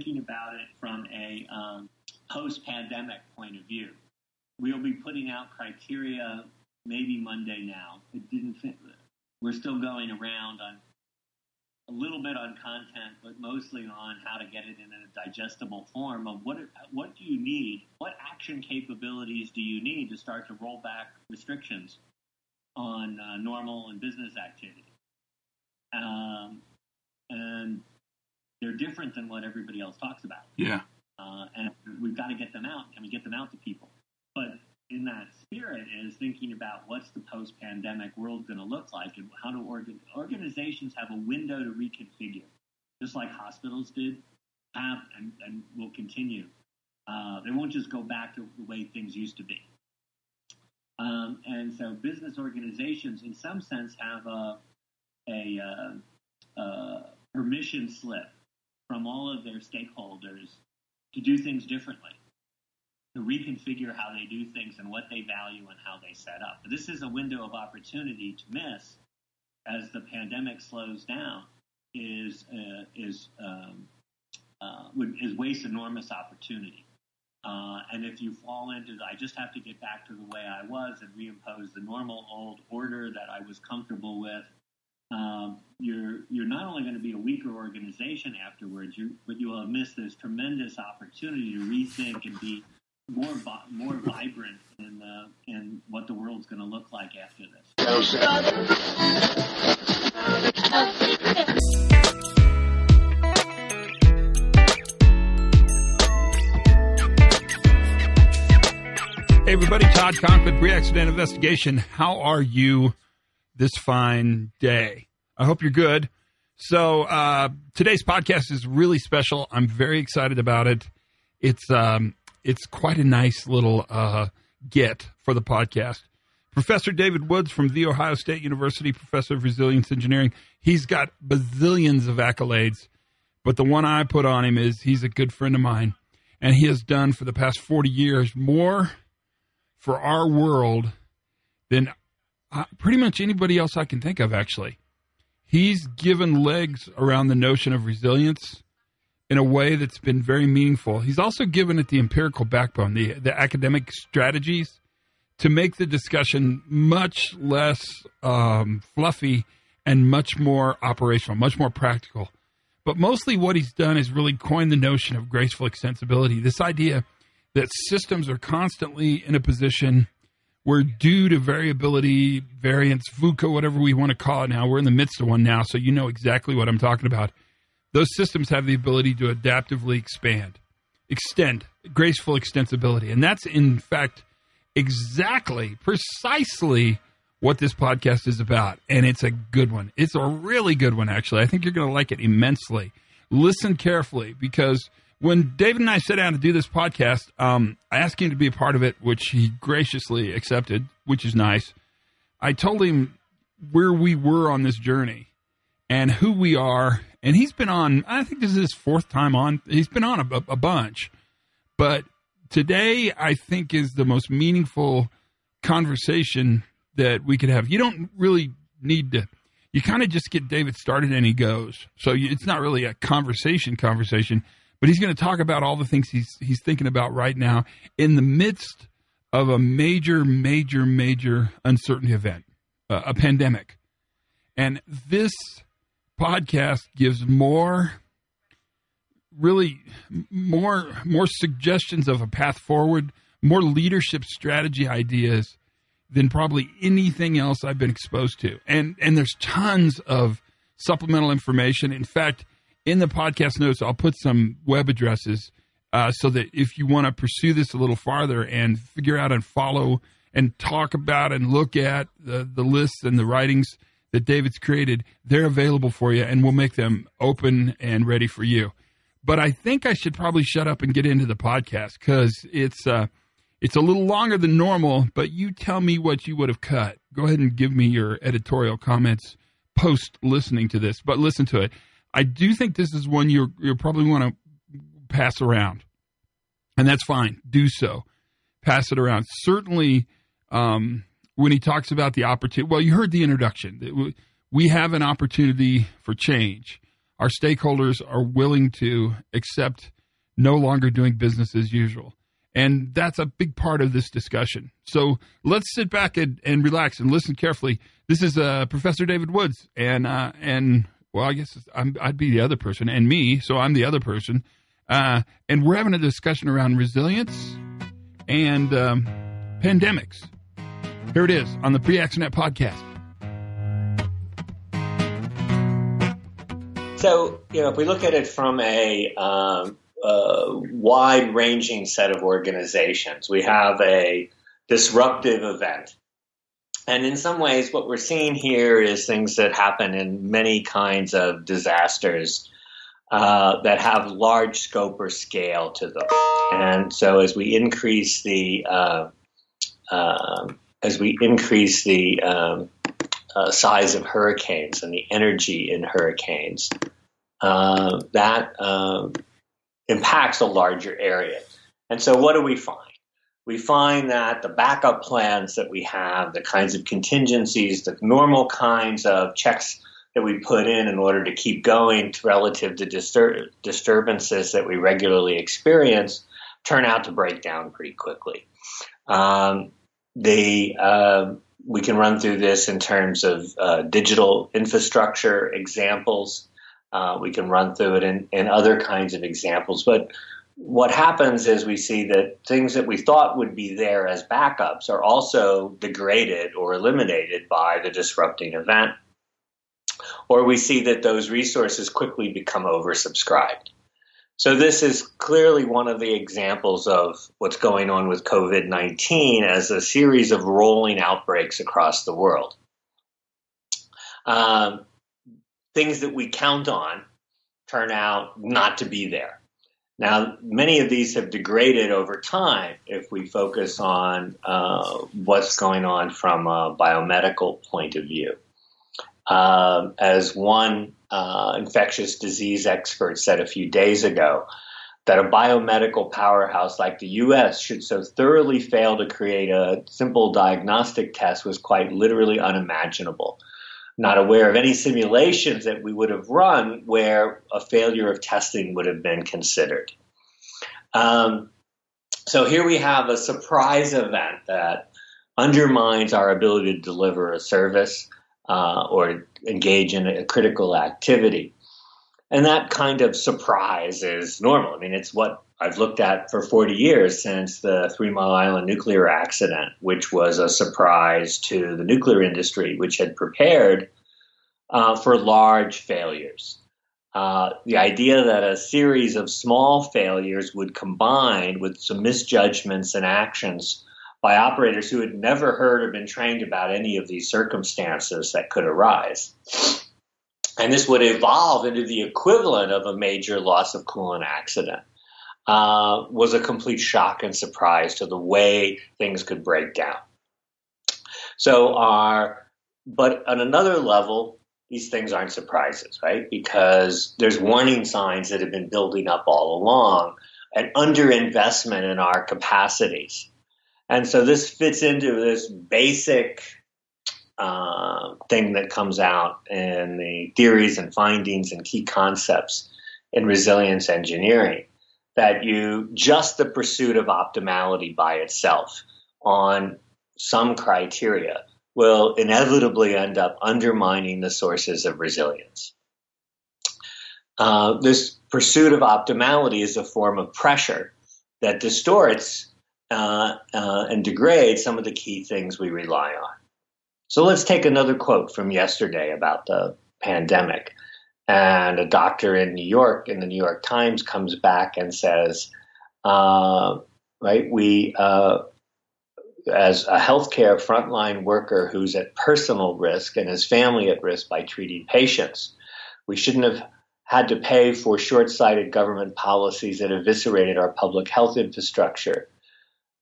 thinking about it from a um, post-pandemic point of view. We'll be putting out criteria maybe Monday now. It didn't fit. We're still going around on a little bit on content, but mostly on how to get it in a digestible form of what what do you need, what action capabilities do you need to start to roll back restrictions on uh, normal and business activity. Um, and they're different than what everybody else talks about. Yeah. Uh, and we've got to get them out. Can we get them out to people? But in that spirit is thinking about what's the post-pandemic world going to look like and how do organ- organizations have a window to reconfigure, just like hospitals did, have and, and will continue. Uh, they won't just go back to the way things used to be. Um, and so business organizations, in some sense, have a, a uh, uh, permission slip from all of their stakeholders to do things differently, to reconfigure how they do things and what they value and how they set up. This is a window of opportunity to miss as the pandemic slows down. Is uh, is um, uh, is waste enormous opportunity. Uh, and if you fall into, I just have to get back to the way I was and reimpose the normal old order that I was comfortable with, um, you're you're not only going to be a weaker organization afterwards, you, but you will have missed this tremendous opportunity to rethink and be more more vibrant in the, in what the world's going to look like after this. Hey, everybody, Todd Conklin, Pre Accident Investigation. How are you this fine day? I hope you're good. So, uh, today's podcast is really special. I'm very excited about it. It's, um, it's quite a nice little uh, get for the podcast. Professor David Woods from The Ohio State University, professor of resilience engineering. He's got bazillions of accolades, but the one I put on him is he's a good friend of mine, and he has done for the past 40 years more for our world than uh, pretty much anybody else I can think of, actually. He's given legs around the notion of resilience in a way that's been very meaningful. He's also given it the empirical backbone, the, the academic strategies to make the discussion much less um, fluffy and much more operational, much more practical. But mostly what he's done is really coined the notion of graceful extensibility. This idea that systems are constantly in a position where, due to variability, variance, VUCA, whatever we want to call it now, we're in the midst of one now, so you know exactly what I'm talking about. Those systems have the ability to adaptively expand, extend, graceful extensibility. And that's, in fact, exactly, precisely what this podcast is about. And it's a good one. It's a really good one, actually. I think you're going to like it immensely. Listen carefully because when David and I sat down to do this podcast, um, I asked him to be a part of it, which he graciously accepted, which is nice. I told him where we were on this journey and who we are. And he's been on, I think this is his fourth time on. He's been on a, a bunch. But today, I think, is the most meaningful conversation that we could have. You don't really need to, you kind of just get David started and he goes. So it's not really a conversation conversation but he's going to talk about all the things he's he's thinking about right now in the midst of a major, major, major uncertainty event, uh, a pandemic. And this podcast gives more really more more suggestions of a path forward, more leadership strategy ideas than probably anything else I've been exposed to. And and there's tons of supplemental information. In fact, in the podcast notes, I'll put some web addresses uh, so that if you want to pursue this a little farther and figure out and follow and talk about and look at the, the lists and the writings that David's created, they're available for you and we'll make them open and ready for you. But I think I should probably shut up and get into the podcast because it's uh, it's a little longer than normal. But you tell me what you would have cut. Go ahead and give me your editorial comments post listening to this. But listen to it. I do think this is one you're you probably want to pass around, and that's fine. Do so, pass it around. Certainly, um, when he talks about the opportunity, well, you heard the introduction. We have an opportunity for change. our stakeholders are willing to accept no longer doing business as usual. And that's a big part of this discussion. So let's sit back and, and relax and listen carefully. This is uh, Professor David Woods, and uh, and well, I guess i would be the other person, and me, so I'm the other person. Uh, and we're having a discussion around resilience and um, pandemics. Here it is on the Pre-Accident podcast. So, you know, if we look at it from a um, wide ranging set of organizations. We have a disruptive event. And in some ways, what we're seeing here is things that happen in many kinds of disasters uh, that have large scope or scale to them. And so, as we increase the uh, uh, as we increase the um, uh, size of hurricanes and the energy in hurricanes, uh, that um, impacts a larger area. And so, what do we find? We find that the backup plans that we have, the kinds of contingencies, the normal kinds of checks that we put in in order to keep going relative to distur- disturbances that we regularly experience, turn out to break down pretty quickly. Um, uh, we can run through this in terms of uh, digital infrastructure examples. Uh, we can run through it in, in other kinds of examples. But what happens is we see that things that we thought would be there as backups are also degraded or eliminated by the disrupting event. Or we see that those resources quickly become oversubscribed. So, this is clearly one of the examples of what's going on with COVID 19 as a series of rolling outbreaks across the world. Um, things that we count on turn out not to be there. Now, many of these have degraded over time if we focus on uh, what's going on from a biomedical point of view. Um, as one uh, infectious disease expert said a few days ago, that a biomedical powerhouse like the US should so thoroughly fail to create a simple diagnostic test was quite literally unimaginable not aware of any simulations that we would have run where a failure of testing would have been considered. Um, so here we have a surprise event that undermines our ability to deliver a service uh, or engage in a critical activity. And that kind of surprise is normal. I mean, it's what I've looked at for 40 years since the Three Mile Island nuclear accident, which was a surprise to the nuclear industry, which had prepared uh, for large failures. Uh, the idea that a series of small failures would combine with some misjudgments and actions by operators who had never heard or been trained about any of these circumstances that could arise. And this would evolve into the equivalent of a major loss of coolant accident uh, was a complete shock and surprise to the way things could break down. So our, but on another level, these things aren't surprises, right? Because there's warning signs that have been building up all along, an underinvestment in our capacities. And so this fits into this basic uh, thing that comes out in the theories and findings and key concepts in resilience engineering that you just the pursuit of optimality by itself on some criteria will inevitably end up undermining the sources of resilience. Uh, this pursuit of optimality is a form of pressure that distorts uh, uh, and degrades some of the key things we rely on. So let's take another quote from yesterday about the pandemic. And a doctor in New York, in the New York Times, comes back and says, uh, right, we, uh, as a healthcare frontline worker who's at personal risk and his family at risk by treating patients, we shouldn't have had to pay for short sighted government policies that eviscerated our public health infrastructure.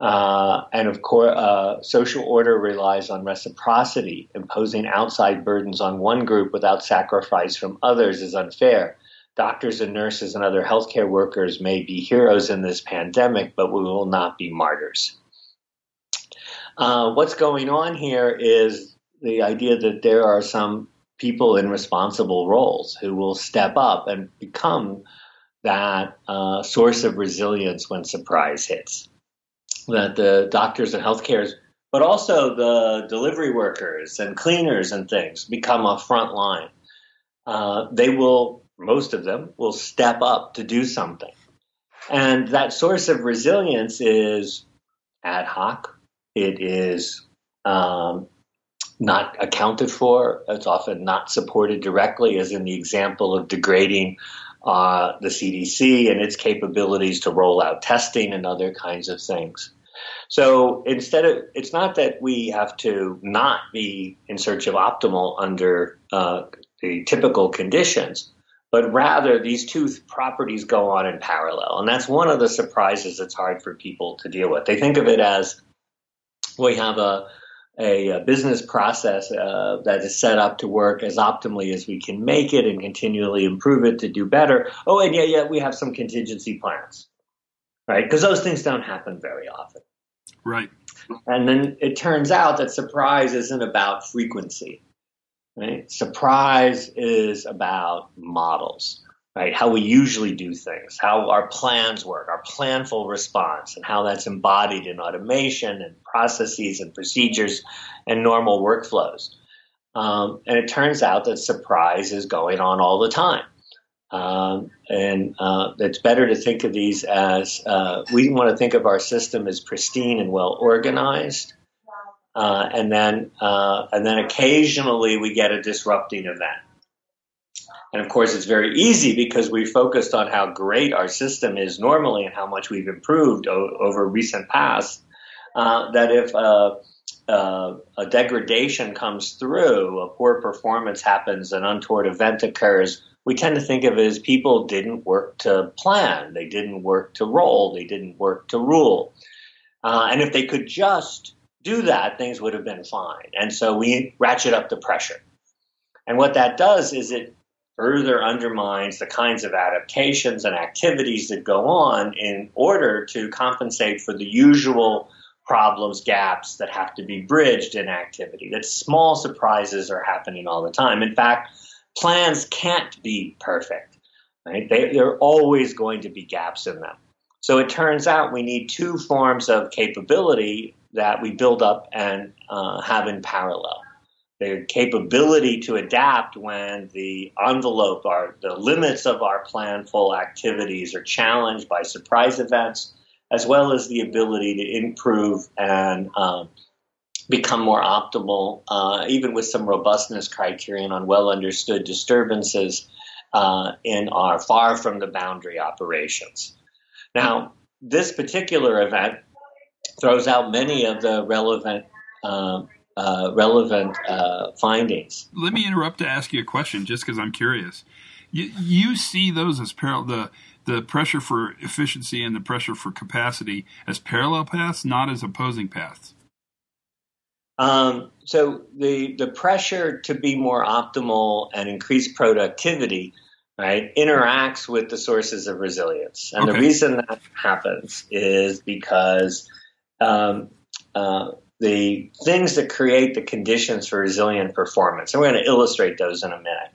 Uh, and of course, uh, social order relies on reciprocity. Imposing outside burdens on one group without sacrifice from others is unfair. Doctors and nurses and other healthcare workers may be heroes in this pandemic, but we will not be martyrs. Uh, what's going on here is the idea that there are some people in responsible roles who will step up and become that uh, source of resilience when surprise hits. That the doctors and healthcare, but also the delivery workers and cleaners and things become a front line. Uh, they will, most of them, will step up to do something. And that source of resilience is ad hoc. It is um, not accounted for. It's often not supported directly, as in the example of degrading uh, the CDC and its capabilities to roll out testing and other kinds of things. So instead of, it's not that we have to not be in search of optimal under uh, the typical conditions, but rather these two properties go on in parallel. And that's one of the surprises that's hard for people to deal with. They think of it as we have a, a, a business process uh, that is set up to work as optimally as we can make it and continually improve it to do better. Oh, and yeah, yeah, we have some contingency plans, right? Because those things don't happen very often. Right. And then it turns out that surprise isn't about frequency. Right? Surprise is about models right? How we usually do things, how our plans work, our planful response, and how that's embodied in automation and processes and procedures and normal workflows. Um, and it turns out that surprise is going on all the time. Um, and uh, it's better to think of these as uh, we want to think of our system as pristine and well organized. Uh, and then, uh, and then occasionally we get a disrupting event and of course, it's very easy because we focused on how great our system is normally and how much we've improved o- over recent past. Uh, that if uh, uh, a degradation comes through, a poor performance happens, an untoward event occurs, we tend to think of it as people didn't work to plan, they didn't work to roll, they didn't work to rule. Uh, and if they could just do that, things would have been fine. And so we ratchet up the pressure. And what that does is it further undermines the kinds of adaptations and activities that go on in order to compensate for the usual problems, gaps that have to be bridged in activity. That small surprises are happening all the time. In fact, plans can't be perfect. Right? They, there are always going to be gaps in them. So it turns out we need two forms of capability that we build up and uh, have in parallel the capability to adapt when the envelope, our, the limits of our planful activities are challenged by surprise events, as well as the ability to improve and um, become more optimal, uh, even with some robustness criterion on well understood disturbances uh, in our far from the boundary operations. Now, this particular event throws out many of the relevant um, uh, relevant uh, findings. Let me interrupt to ask you a question, just because I'm curious. You, you see those as parallel the the pressure for efficiency and the pressure for capacity as parallel paths, not as opposing paths. Um, so the the pressure to be more optimal and increase productivity, right, interacts with the sources of resilience, and okay. the reason that happens is because um, uh, the things that create the conditions for resilient performance, and we're going to illustrate those in a minute,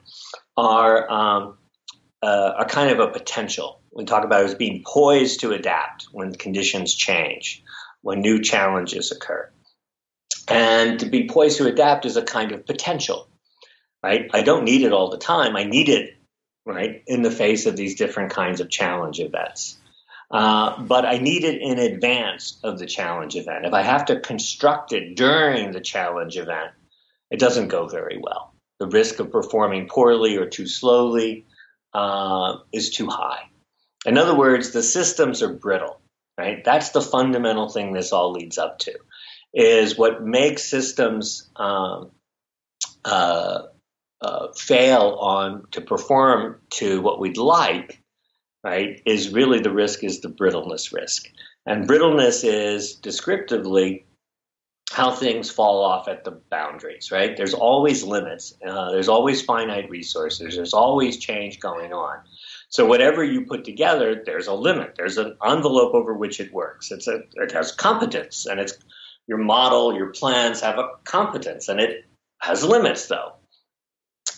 are um, uh, are kind of a potential. We talk about it as being poised to adapt when conditions change, when new challenges occur, and to be poised to adapt is a kind of potential, right? I don't need it all the time. I need it, right, in the face of these different kinds of challenge events. Uh, but I need it in advance of the challenge event. If I have to construct it during the challenge event, it doesn't go very well. The risk of performing poorly or too slowly uh, is too high. In other words, the systems are brittle, right? That's the fundamental thing this all leads up to, is what makes systems um, uh, uh fail on to perform to what we'd like right, is really the risk is the brittleness risk. And brittleness is descriptively how things fall off at the boundaries, right? There's always limits. Uh, there's always finite resources. There's always change going on. So whatever you put together, there's a limit. There's an envelope over which it works. It's a, it has competence, and it's your model, your plans have a competence, and it has limits though.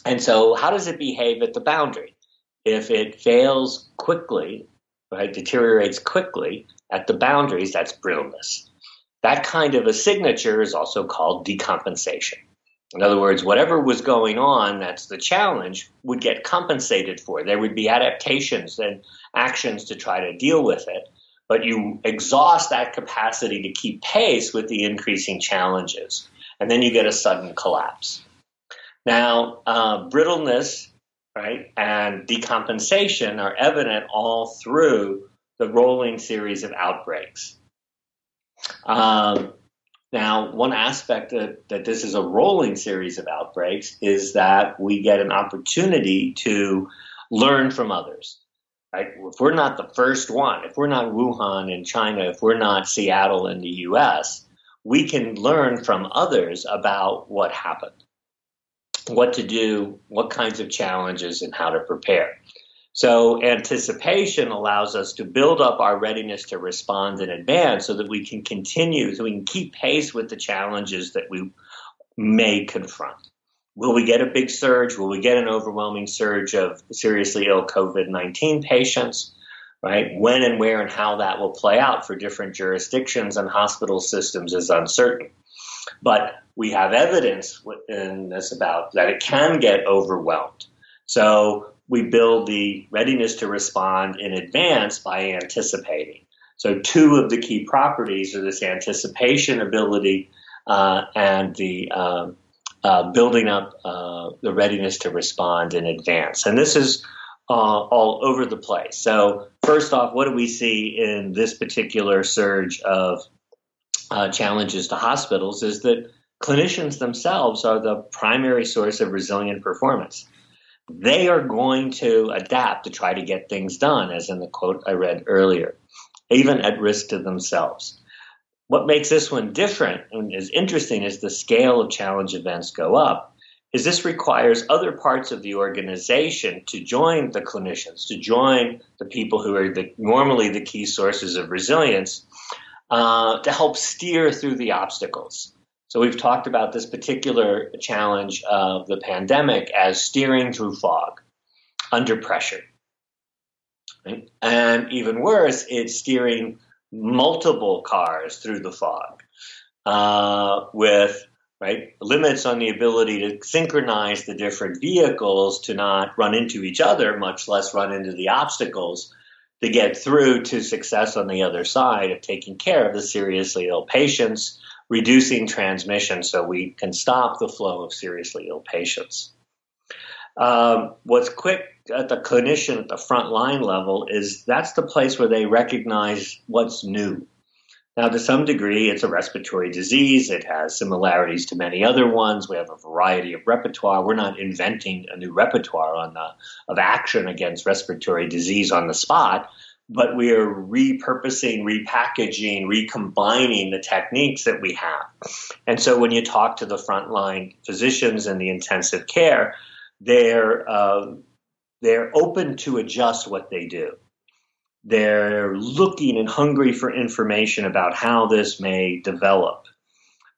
And so, how does it behave at the boundary? If it fails quickly, right, deteriorates quickly at the boundaries, that's brittleness. That kind of a signature is also called decompensation. In other words, whatever was going on, that's the challenge, would get compensated for. There would be adaptations and actions to try to deal with it, but you exhaust that capacity to keep pace with the increasing challenges, and then you get a sudden collapse. Now, uh, brittleness, right, and decompensation are evident all through the rolling series of outbreaks. Um, now, one aspect that, that this is a rolling series of outbreaks is that we get an opportunity to learn from others. Right? If we're not the first one, if we're not Wuhan in China, if we're not Seattle in the US, we can learn from others about what happened, what to do, what kinds of challenges, and how to prepare. So anticipation allows us to build up our readiness to respond in advance so that we can continue, so we can keep pace with the challenges that we may confront. Will we get a big surge? Will we get an overwhelming surge of seriously ill COVID 19 patients? Right? When and where and how that will play out for different jurisdictions and hospital systems is uncertain. But we have evidence in this about that it can get overwhelmed. So we build the readiness to respond in advance by anticipating. So, two of the key properties are this anticipation ability uh, and the uh, uh, building up uh, the readiness to respond in advance. And this is uh, all over the place. So, first off, what do we see in this particular surge of uh, challenges to hospitals is that clinicians themselves are the primary source of resilient performance they are going to adapt to try to get things done, as in the quote I read earlier, even at risk to themselves. What makes this one different and is interesting is the scale of challenge events go up. Is this requires other parts of the organization to join the clinicians, to join the people who are the, normally the key sources of resilience, uh, to help steer through the obstacles. So we've talked about this particular challenge of the pandemic as steering through fog under pressure. Right? And even worse, it's steering multiple cars through the fog uh, with right limits on the ability to synchronize the different vehicles to not run into each other, much less run into the obstacles to get through to success on the other side of taking care of the seriously ill patients reducing transmission so we can stop the flow of seriously ill patients. Um, what's quick at the clinician at the front line level is that's the place where they recognize what's new. Now, to some degree, it's a respiratory disease. It has similarities to many other ones. We have a variety of repertoire. We're not inventing a new repertoire on the, of action against respiratory disease on the spot but we are repurposing, repackaging, recombining the techniques that we have. And so when you talk to the frontline physicians in the intensive care, they're uh, they're open to adjust what they do. They're looking and hungry for information about how this may develop.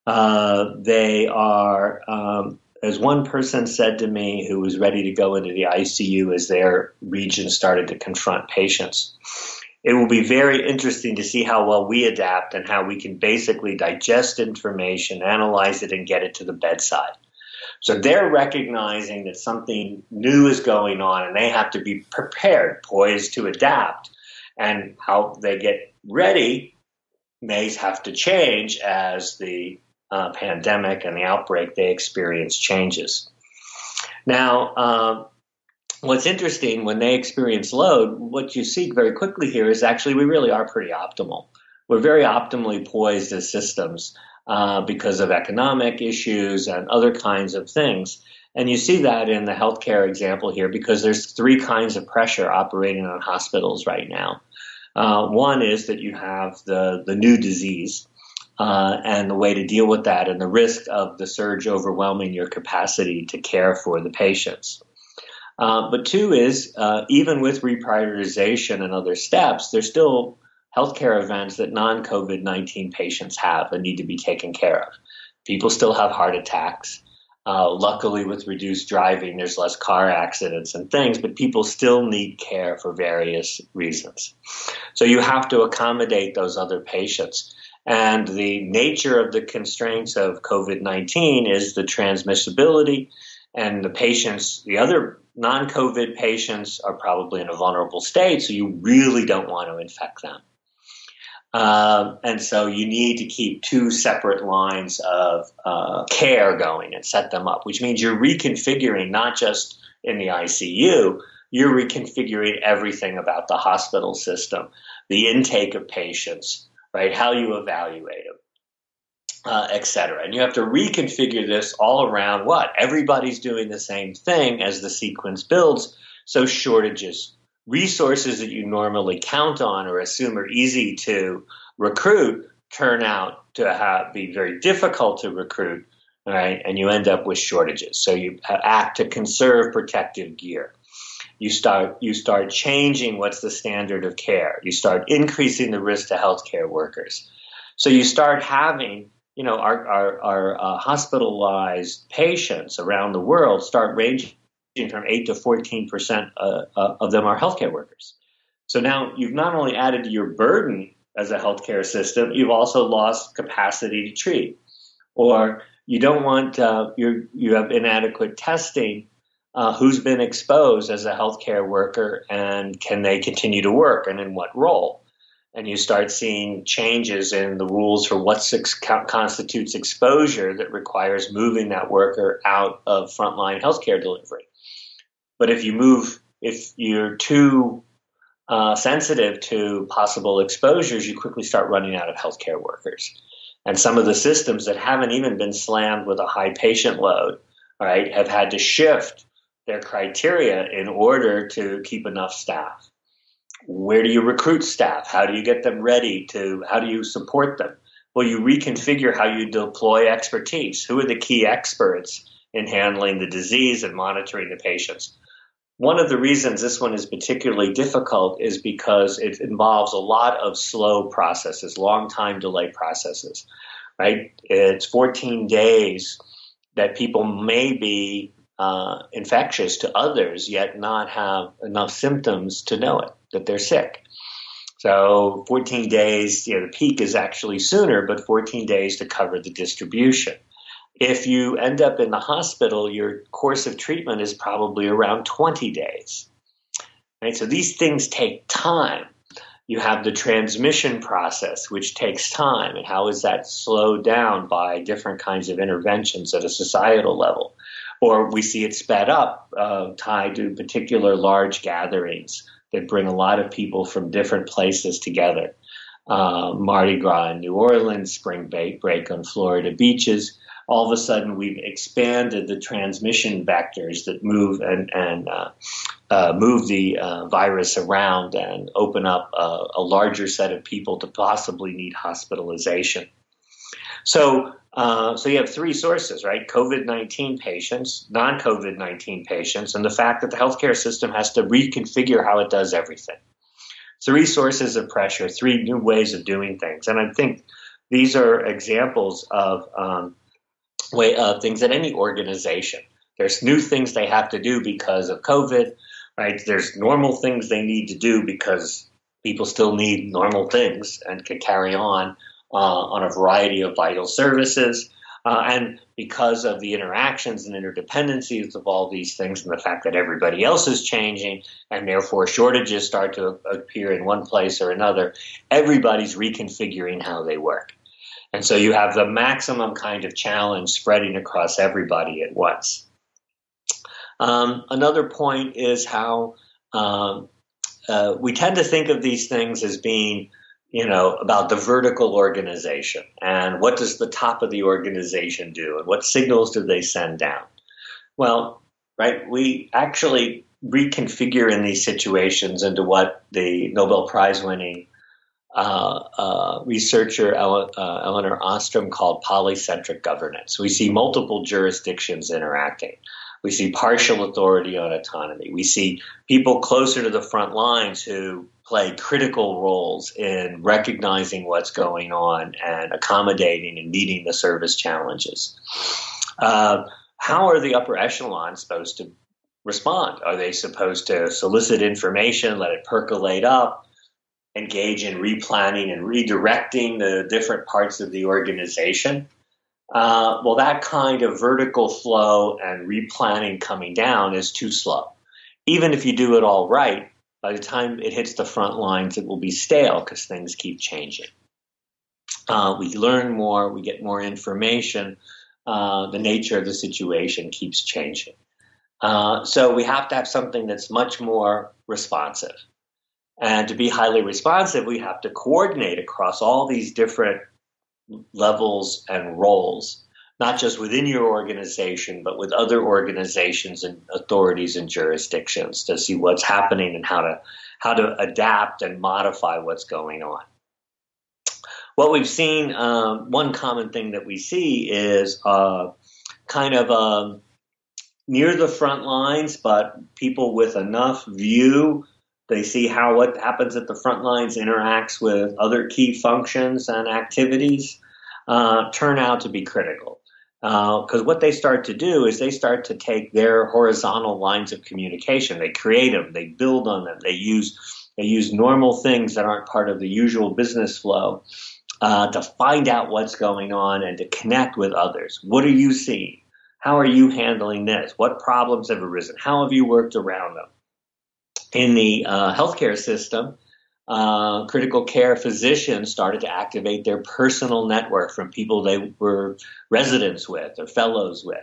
Uh, they are, um, as one person said to me who was ready to go into the ICU as their region started to confront patients, it will be very interesting to see how well we adapt and how we can basically digest information, analyze it, and get it to the bedside. So they're recognizing that something new is going on and they have to be prepared, poised to adapt. And how they get ready may have to change as the uh, pandemic and the outbreak they experience changes. Now, uh, what's interesting when they experience load, what you see very quickly here is actually we really are pretty optimal. We're very optimally poised as systems uh, because of economic issues and other kinds of things. And you see that in the healthcare example here because there's three kinds of pressure operating on hospitals right now. Uh, one is that you have the, the new disease, uh, and the way to deal with that and the risk of the surge overwhelming your capacity to care for the patients. Uh, but two is uh, even with reprioritization and other steps, there's still healthcare events that non COVID 19 patients have and need to be taken care of. People still have heart attacks. Uh, luckily, with reduced driving, there's less car accidents and things, but people still need care for various reasons. So you have to accommodate those other patients. And the nature of the constraints of COVID 19 is the transmissibility, and the patients, the other non COVID patients, are probably in a vulnerable state, so you really don't want to infect them. Um, and so you need to keep two separate lines of uh, care going and set them up, which means you're reconfiguring not just in the ICU, you're reconfiguring everything about the hospital system, the intake of patients, right? How you evaluate them. Uh, et cetera. And you have to reconfigure this all around what? Everybody's doing the same thing as the sequence builds, so shortages resources that you normally count on or assume are easy to recruit turn out to have, be very difficult to recruit, right? And you end up with shortages. So you act to conserve protective gear. You start you start changing what's the standard of care. You start increasing the risk to healthcare workers. So you start having you know our our, our uh, hospitalized patients around the world start ranging from 8 to 14 percent uh, uh, of them are healthcare workers. So now you've not only added to your burden as a healthcare system, you've also lost capacity to treat. Or you don't want, uh, you have inadequate testing. Uh, who's been exposed as a healthcare worker and can they continue to work and in what role? And you start seeing changes in the rules for what constitutes exposure that requires moving that worker out of frontline healthcare delivery. But if you move, if you're too uh, sensitive to possible exposures, you quickly start running out of healthcare workers. And some of the systems that haven't even been slammed with a high patient load, right, have had to shift their criteria in order to keep enough staff. Where do you recruit staff? How do you get them ready to, how do you support them? Well, you reconfigure how you deploy expertise. Who are the key experts in handling the disease and monitoring the patients? One of the reasons this one is particularly difficult is because it involves a lot of slow processes, long time delay processes, right? It's 14 days that people may be uh, infectious to others, yet not have enough symptoms to know it, that they're sick. So 14 days, you know, the peak is actually sooner, but 14 days to cover the distribution. If you end up in the hospital, your course of treatment is probably around 20 days. Right? So these things take time. You have the transmission process, which takes time. And how is that slowed down by different kinds of interventions at a societal level? Or we see it sped up, uh, tied to particular large gatherings that bring a lot of people from different places together. Uh, Mardi Gras in New Orleans, spring break on Florida beaches all of a sudden we've expanded the transmission vectors that move and, and uh, uh, move the uh, virus around and open up a, a, larger set of people to possibly need hospitalization. So, uh, so you have three sources, right? COVID 19 patients, non COVID 19 patients, and the fact that the healthcare system has to reconfigure how it does everything. Three sources of pressure, three new ways of doing things. And I think these are examples of um, way of things at any organization. There's new things they have to do because of COVID, right? There's normal things they need to do because people still need normal things and can carry on uh, on a variety of vital services. Uh, and because of the interactions and interdependencies of all these things and the fact that everybody else is changing and therefore shortages start to appear in one place or another, everybody's reconfiguring how they work. And so you have the maximum kind of challenge spreading across everybody at once. Um, another point is how um, uh, we tend to think of these things as being, you know, about the vertical organization and what does the top of the organization do and what signals do they send down. Well, right, we actually reconfigure in these situations into what the Nobel Prize winning uh, uh, researcher uh, Elinor Ostrom called polycentric governance. We see multiple jurisdictions interacting. We see partial authority on autonomy. We see people closer to the front lines who play critical roles in recognizing what's going on and accommodating and meeting the service challenges. Uh, how are the upper echelons supposed to respond? Are they supposed to solicit information, let it percolate up, engage in replanning and redirecting the different parts of the organization? Uh, well, that kind of vertical flow and replanning coming down is too slow. Even if you do it all right, by the time it hits the front lines, it will be stale because things keep changing. Uh, we learn more, we get more information, uh, the nature of the situation keeps changing. Uh, so we have to have something that's much more responsive. And to be highly responsive, we have to coordinate across all these different levels and roles, not just within your organization, but with other organizations and authorities and jurisdictions to see what's happening and how to how to adapt and modify what's going on. What we've seen, um, one common thing that we see is uh, kind of um, near the front lines, but people with enough view they see how what happens at the front lines interacts with other key functions and activities, uh, turn out to be critical. Because uh, what they start to do is they start to take their horizontal lines of communication, they create them, they build on them, they use they use normal things that aren't part of the usual business flow uh, to find out what's going on and to connect with others. What are you seeing? How are you handling this? What problems have arisen? How have you worked around them? In the uh, healthcare system, uh, critical care physicians started to activate their personal network from people they were residents with or fellows with.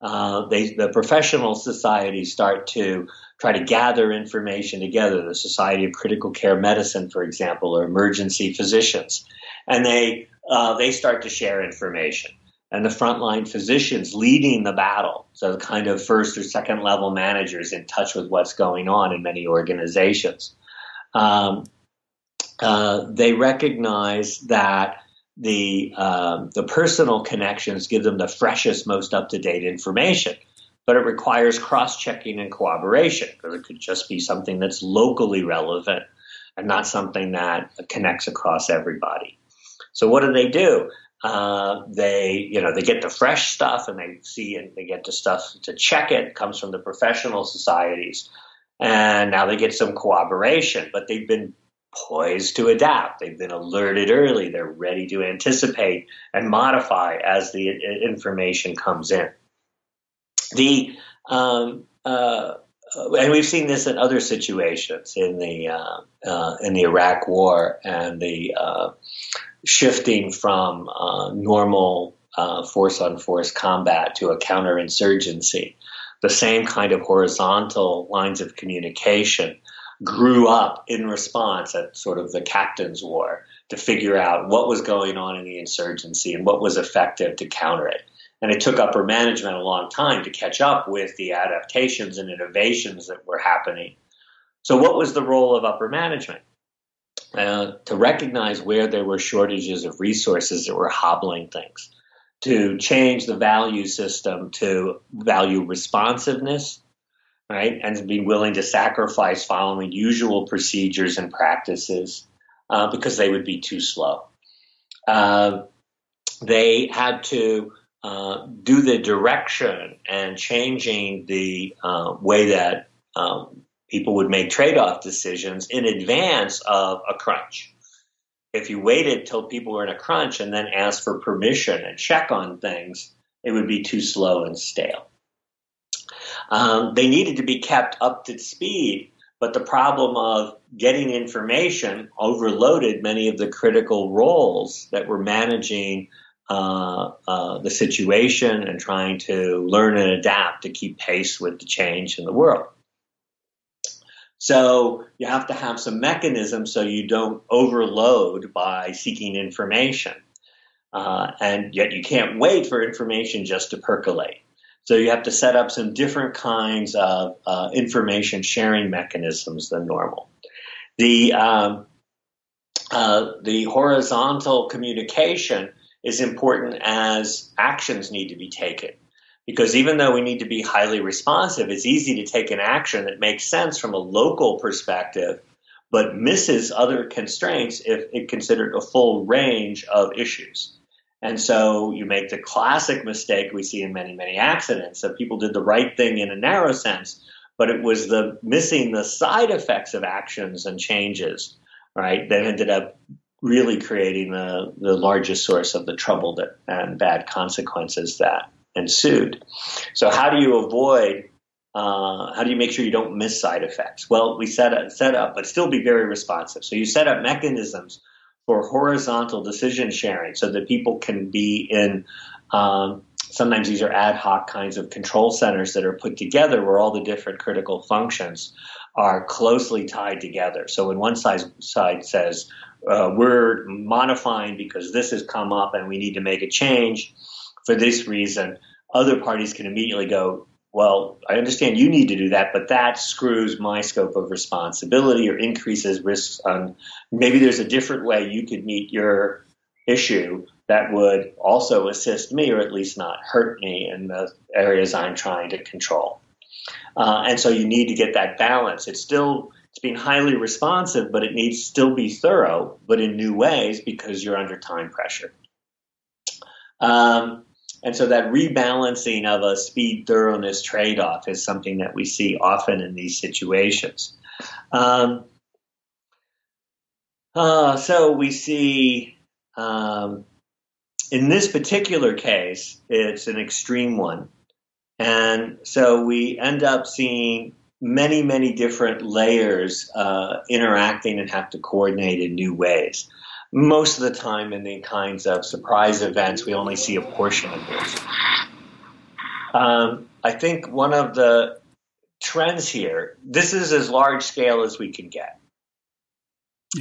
Uh, they, the professional societies start to try to gather information together. The Society of Critical Care Medicine, for example, or emergency physicians, and they uh, they start to share information and the frontline physicians leading the battle. So, kind of first or second level managers in touch with what's going on in many organizations. Um, uh, they recognize that the um, the personal connections give them the freshest, most up to date information, but it requires cross checking and cooperation because it could just be something that's locally relevant and not something that connects across everybody. So, what do they do? Uh, they, you know, they get the fresh stuff and they see and they get the stuff to check it. it comes from the professional societies, and now they get some cooperation. But they've been poised to adapt. They've been alerted early. They're ready to anticipate and modify as the information comes in. The um, uh, and we've seen this in other situations in the uh, uh, in the Iraq War and the uh, shifting from uh, normal force on force combat to a counterinsurgency. The same kind of horizontal lines of communication grew up in response at sort of the captain's war to figure out what was going on in the insurgency and what was effective to counter it. And it took upper management a long time to catch up with the adaptations and innovations that were happening. So, what was the role of upper management? Uh, to recognize where there were shortages of resources that were hobbling things, to change the value system to value responsiveness, right, and to be willing to sacrifice following usual procedures and practices uh, because they would be too slow. Uh, they had to uh, do the direction and changing the uh, way that um, people would make trade off decisions in advance of a crunch. If you waited till people were in a crunch and then asked for permission and check on things, it would be too slow and stale. Um, they needed to be kept up to speed, but the problem of getting information overloaded many of the critical roles that were managing uh, uh, the situation and trying to learn and adapt to keep pace with the change in the world. So you have to have some mechanism so you don't overload by seeking information. Uh, and yet you can't wait for information just to percolate. So you have to set up some different kinds of uh, information sharing mechanisms than normal. The um, uh, the horizontal communication is important as actions need to be taken. Because even though we need to be highly responsive, it's easy to take an action that makes sense from a local perspective, but misses other constraints if it considered a full range of issues. And so you make the classic mistake we see in many, many accidents that people did the right thing in a narrow sense, but it was the missing the side effects of actions and changes, right, that ended up really creating the, the largest source of the trouble that, and bad consequences that ensued. So how do you avoid uh, how do you make sure you don't miss side effects? Well, we set up, set up, but still be very responsive. So you set up mechanisms for horizontal decision sharing so that people can be in um, sometimes these are ad hoc kinds of control centers that are put together where all the different critical functions are closely tied together. So when one side, side says, uh, we're modifying because this has come up and we need to make a change for this reason, other parties can immediately go, well, I understand you need to do that, but that screws my scope of responsibility or increases risks on maybe there's a different way you could meet your issue that would also assist me or at least not hurt me in the areas I'm trying to control. Uh, and so you need to get that balance. It's still it's being highly responsive, but it needs still be thorough, but in new ways because you're under time pressure. Um, and so that rebalancing of a speed thoroughness trade off is something that we see often in these situations. Um, uh, so we see um, in this particular case, it's an extreme one. And so we end up seeing many, many different layers uh, interacting and have to coordinate in new ways most of the time in the kinds of surprise events, we only see a portion of this. Um, I think one of the trends here, this is as large scale as we can get.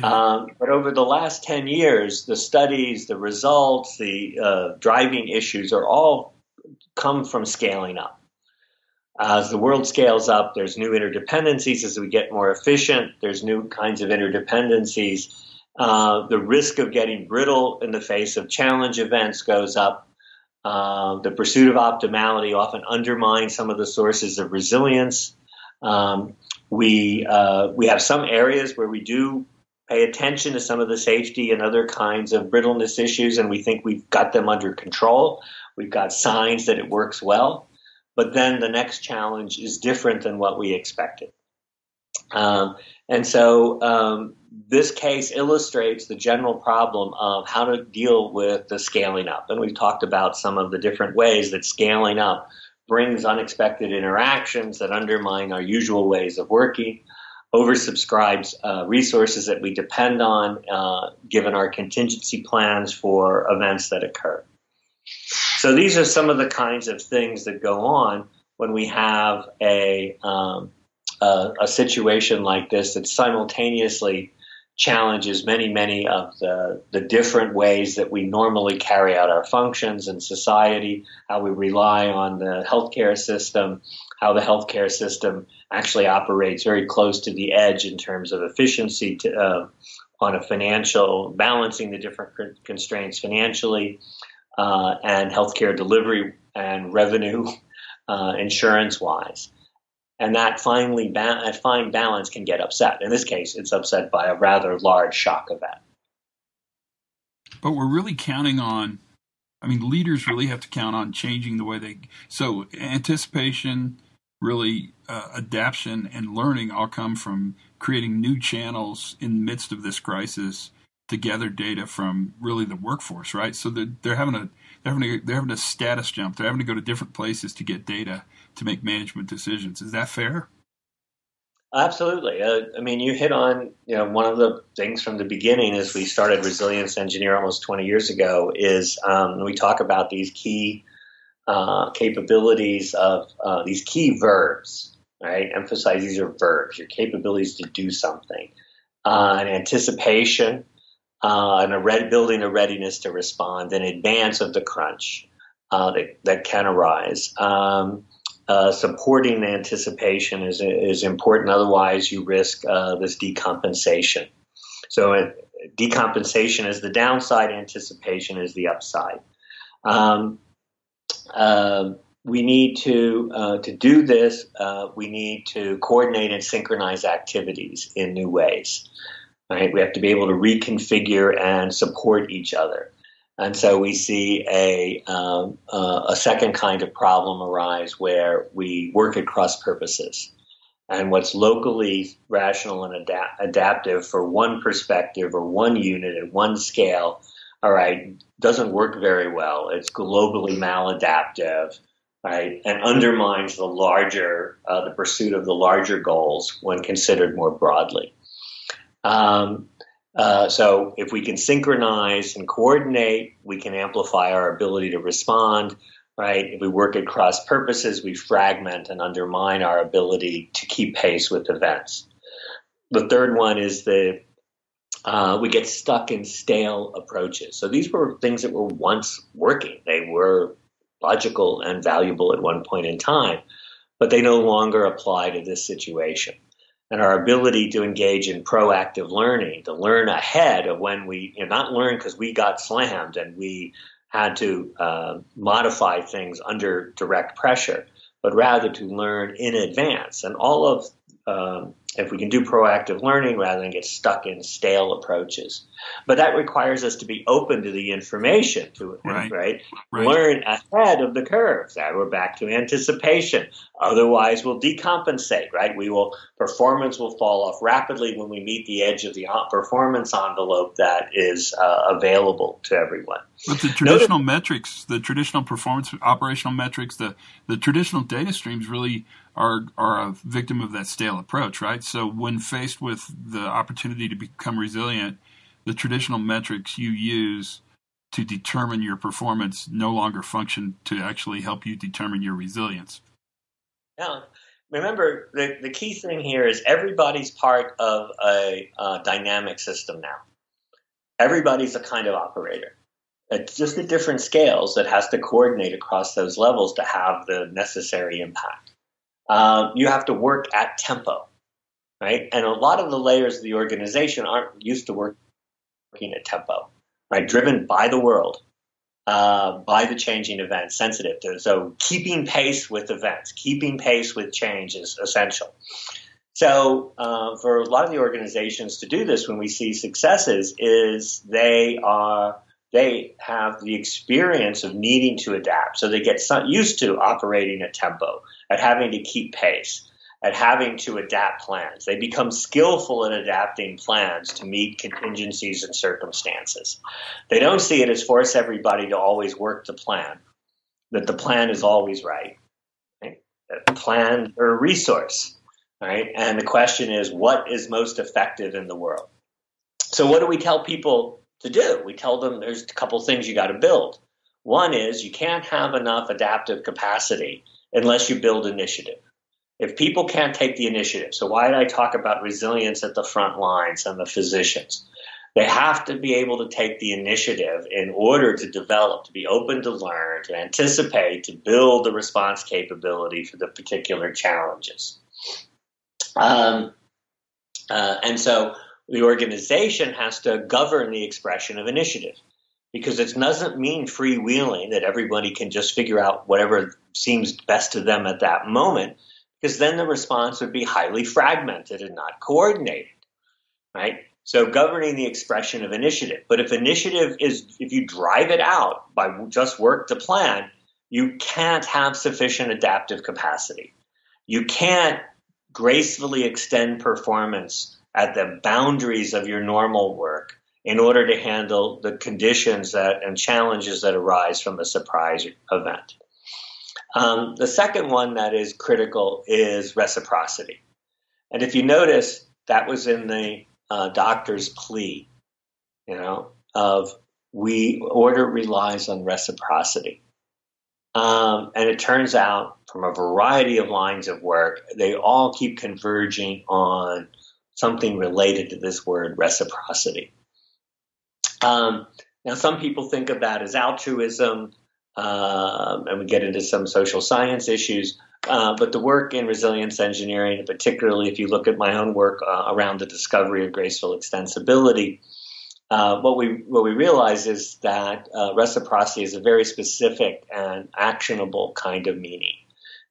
Um, but over the last 10 years, the studies, the results, the uh, driving issues are all come from scaling up. As the world scales up, there's new interdependencies. As we get more efficient, there's new kinds of interdependencies uh, the risk of getting brittle in the face of challenge events goes up. Uh, the pursuit of optimality often undermines some of the sources of resilience. Um, we uh, we have some areas where we do pay attention to some of the safety and other kinds of brittleness issues, and we think we've got them under control. We've got signs that it works well, but then the next challenge is different than what we expected. Um, and so um, this case illustrates the general problem of how to deal with the scaling up. And we've talked about some of the different ways that scaling up brings unexpected interactions that undermine our usual ways of working, oversubscribes uh, resources that we depend on, uh, given our contingency plans for events that occur. So these are some of the kinds of things that go on when we have a um, a, a situation like this that simultaneously challenges many, many of the, the different ways that we normally carry out our functions in society, how we rely on the healthcare system, how the healthcare system actually operates very close to the edge in terms of efficiency to, uh, on a financial, balancing the different constraints financially, uh, and healthcare delivery and revenue, uh, insurance wise and that finely ba- that fine balance can get upset. In this case, it's upset by a rather large shock event. But we're really counting on. I mean, leaders really have to count on changing the way they. So anticipation, really uh, adaptation, and learning all come from creating new channels in the midst of this crisis to gather data from really the workforce, right? So they're, they're having a they're having a, they're having a status jump. They're having to go to different places to get data to make management decisions. Is that fair? Absolutely. Uh, I mean, you hit on you know one of the things from the beginning as we started Resilience Engineer almost 20 years ago is um, we talk about these key uh, capabilities of uh, these key verbs. Right, emphasize these are verbs. Your capabilities to do something, uh, an anticipation, uh, and a red, building a readiness to respond in advance of the crunch uh, that, that can arise. Um, uh, supporting anticipation is, is important. Otherwise, you risk uh, this decompensation. So, uh, decompensation is the downside, anticipation is the upside. Um, uh, we need to uh, to do this. Uh, we need to coordinate and synchronize activities in new ways. Right? We have to be able to reconfigure and support each other. And so we see a, um, uh, a second kind of problem arise where we work at cross purposes. And what's locally rational and adapt- adaptive for one perspective or one unit at one scale, all right, doesn't work very well. It's globally maladaptive, right, and undermines the larger, uh, the pursuit of the larger goals when considered more broadly. Um, uh, so if we can synchronize and coordinate, we can amplify our ability to respond. Right? If we work at cross purposes, we fragment and undermine our ability to keep pace with events. The third one is that uh, we get stuck in stale approaches. So these were things that were once working. They were logical and valuable at one point in time, but they no longer apply to this situation and our ability to engage in proactive learning, to learn ahead of when we, you know, not learn because we got slammed and we had to uh, modify things under direct pressure, but rather to learn in advance. And all of um, if we can do proactive learning rather than get stuck in stale approaches. But that requires us to be open to the information, to right, right? right. learn ahead of the curve. That we're back to anticipation. Otherwise, we'll decompensate. Right? We will performance will fall off rapidly when we meet the edge of the performance envelope that is uh, available to everyone. But the traditional Notice, metrics, the traditional performance operational metrics, the the traditional data streams really are are a victim of that stale approach, right? So when faced with the opportunity to become resilient, the traditional metrics you use to determine your performance no longer function to actually help you determine your resilience. Yeah. Remember, the, the key thing here is everybody's part of a dynamic system now. Everybody's a kind of operator. It's just at different scales that has to coordinate across those levels to have the necessary impact um, you have to work at tempo, right? And a lot of the layers of the organization aren't used to working at tempo, right? Driven by the world, uh, by the changing events, sensitive to. So keeping pace with events, keeping pace with change is essential. So uh, for a lot of the organizations to do this, when we see successes, is they are they have the experience of needing to adapt. So they get used to operating at tempo, at having to keep pace, at having to adapt plans. They become skillful in adapting plans to meet contingencies and circumstances. They don't see it as force everybody to always work the plan, that the plan is always right. right? That plan or a resource. Right? And the question is, what is most effective in the world? So, what do we tell people to do. We tell them there's a couple things you got to build. One is you can't have enough adaptive capacity unless you build initiative. If people can't take the initiative, so why did I talk about resilience at the front lines and the physicians? They have to be able to take the initiative in order to develop, to be open to learn, to anticipate, to build the response capability for the particular challenges. Um, uh, and so the organization has to govern the expression of initiative. Because it doesn't mean freewheeling that everybody can just figure out whatever seems best to them at that moment because then the response would be highly fragmented and not coordinated right? So governing the expression of initiative. But if initiative is if you drive it out by just work to plan you can't have sufficient adaptive capacity. You can't gracefully extend performance at the boundaries of your normal work in order to handle the conditions that and challenges that arise from a surprise event. Um, the second one that is critical is reciprocity. And if you notice, that was in the uh, doctor's plea, you know, of we order relies on reciprocity. Um, and it turns out from a variety of lines of work, they all keep converging on something related to this word reciprocity. Um, now, some people think of that as altruism, uh, and we get into some social science issues. Uh, but the work in resilience engineering, particularly if you look at my own work uh, around the discovery of graceful extensibility, uh, what we what we realize is that uh, reciprocity is a very specific and actionable kind of meaning.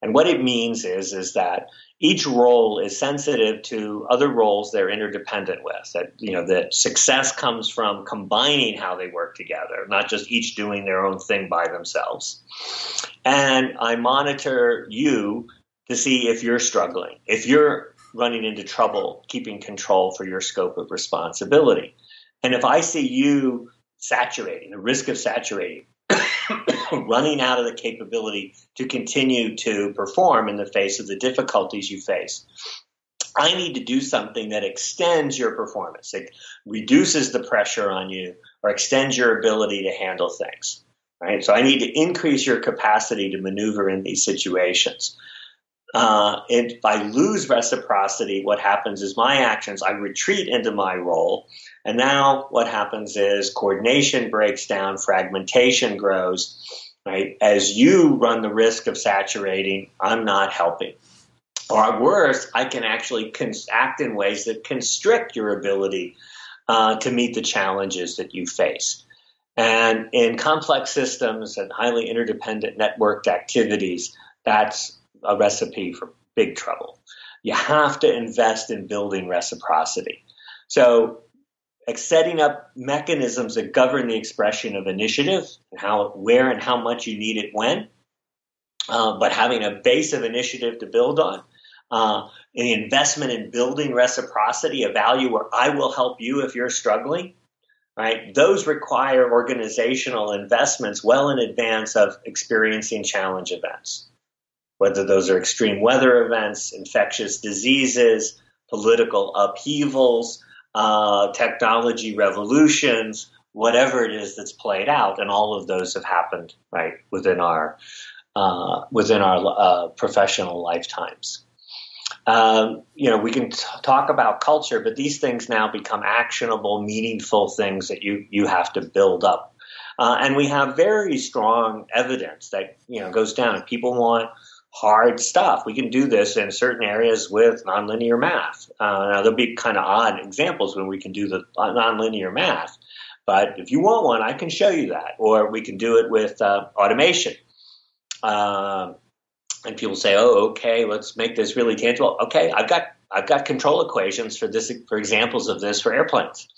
And what it means is is that each role is sensitive to other roles they're interdependent with. That you know that success comes from combining how they work together, not just each doing their own thing by themselves. And I monitor you to see if you're struggling, if you're running into trouble keeping control for your scope of responsibility. And if I see you saturating, the risk of saturating, running out of the capability to continue to perform in the face of the difficulties you face. I need to do something that extends your performance. It reduces the pressure on you or extends your ability to handle things. Right? So I need to increase your capacity to maneuver in these situations. Uh, if I lose reciprocity, what happens is my actions, I retreat into my role. And now what happens is coordination breaks down, fragmentation grows, right? As you run the risk of saturating, I'm not helping. Or worse, I can actually act in ways that constrict your ability uh, to meet the challenges that you face. And in complex systems and highly interdependent networked activities, that's a recipe for big trouble. You have to invest in building reciprocity. So, setting up mechanisms that govern the expression of initiative and how, where, and how much you need it when, uh, but having a base of initiative to build on. Uh, an investment in building reciprocity, a value where I will help you if you're struggling, right? Those require organizational investments well in advance of experiencing challenge events whether those are extreme weather events, infectious diseases, political upheavals, uh, technology revolutions, whatever it is that's played out, and all of those have happened right within our uh, within our uh, professional lifetimes. Um, you know, we can t- talk about culture, but these things now become actionable, meaningful things that you you have to build up. Uh, and we have very strong evidence that you know goes down. People want hard stuff. We can do this in certain areas with nonlinear math. Uh, now, there'll be kind of odd examples when we can do the nonlinear math, but if you want one, I can show you that. Or we can do it with uh, automation. Uh, and people say, "Oh, okay, let's make this really tangible." Okay, I've got I've got control equations for this for examples of this for airplanes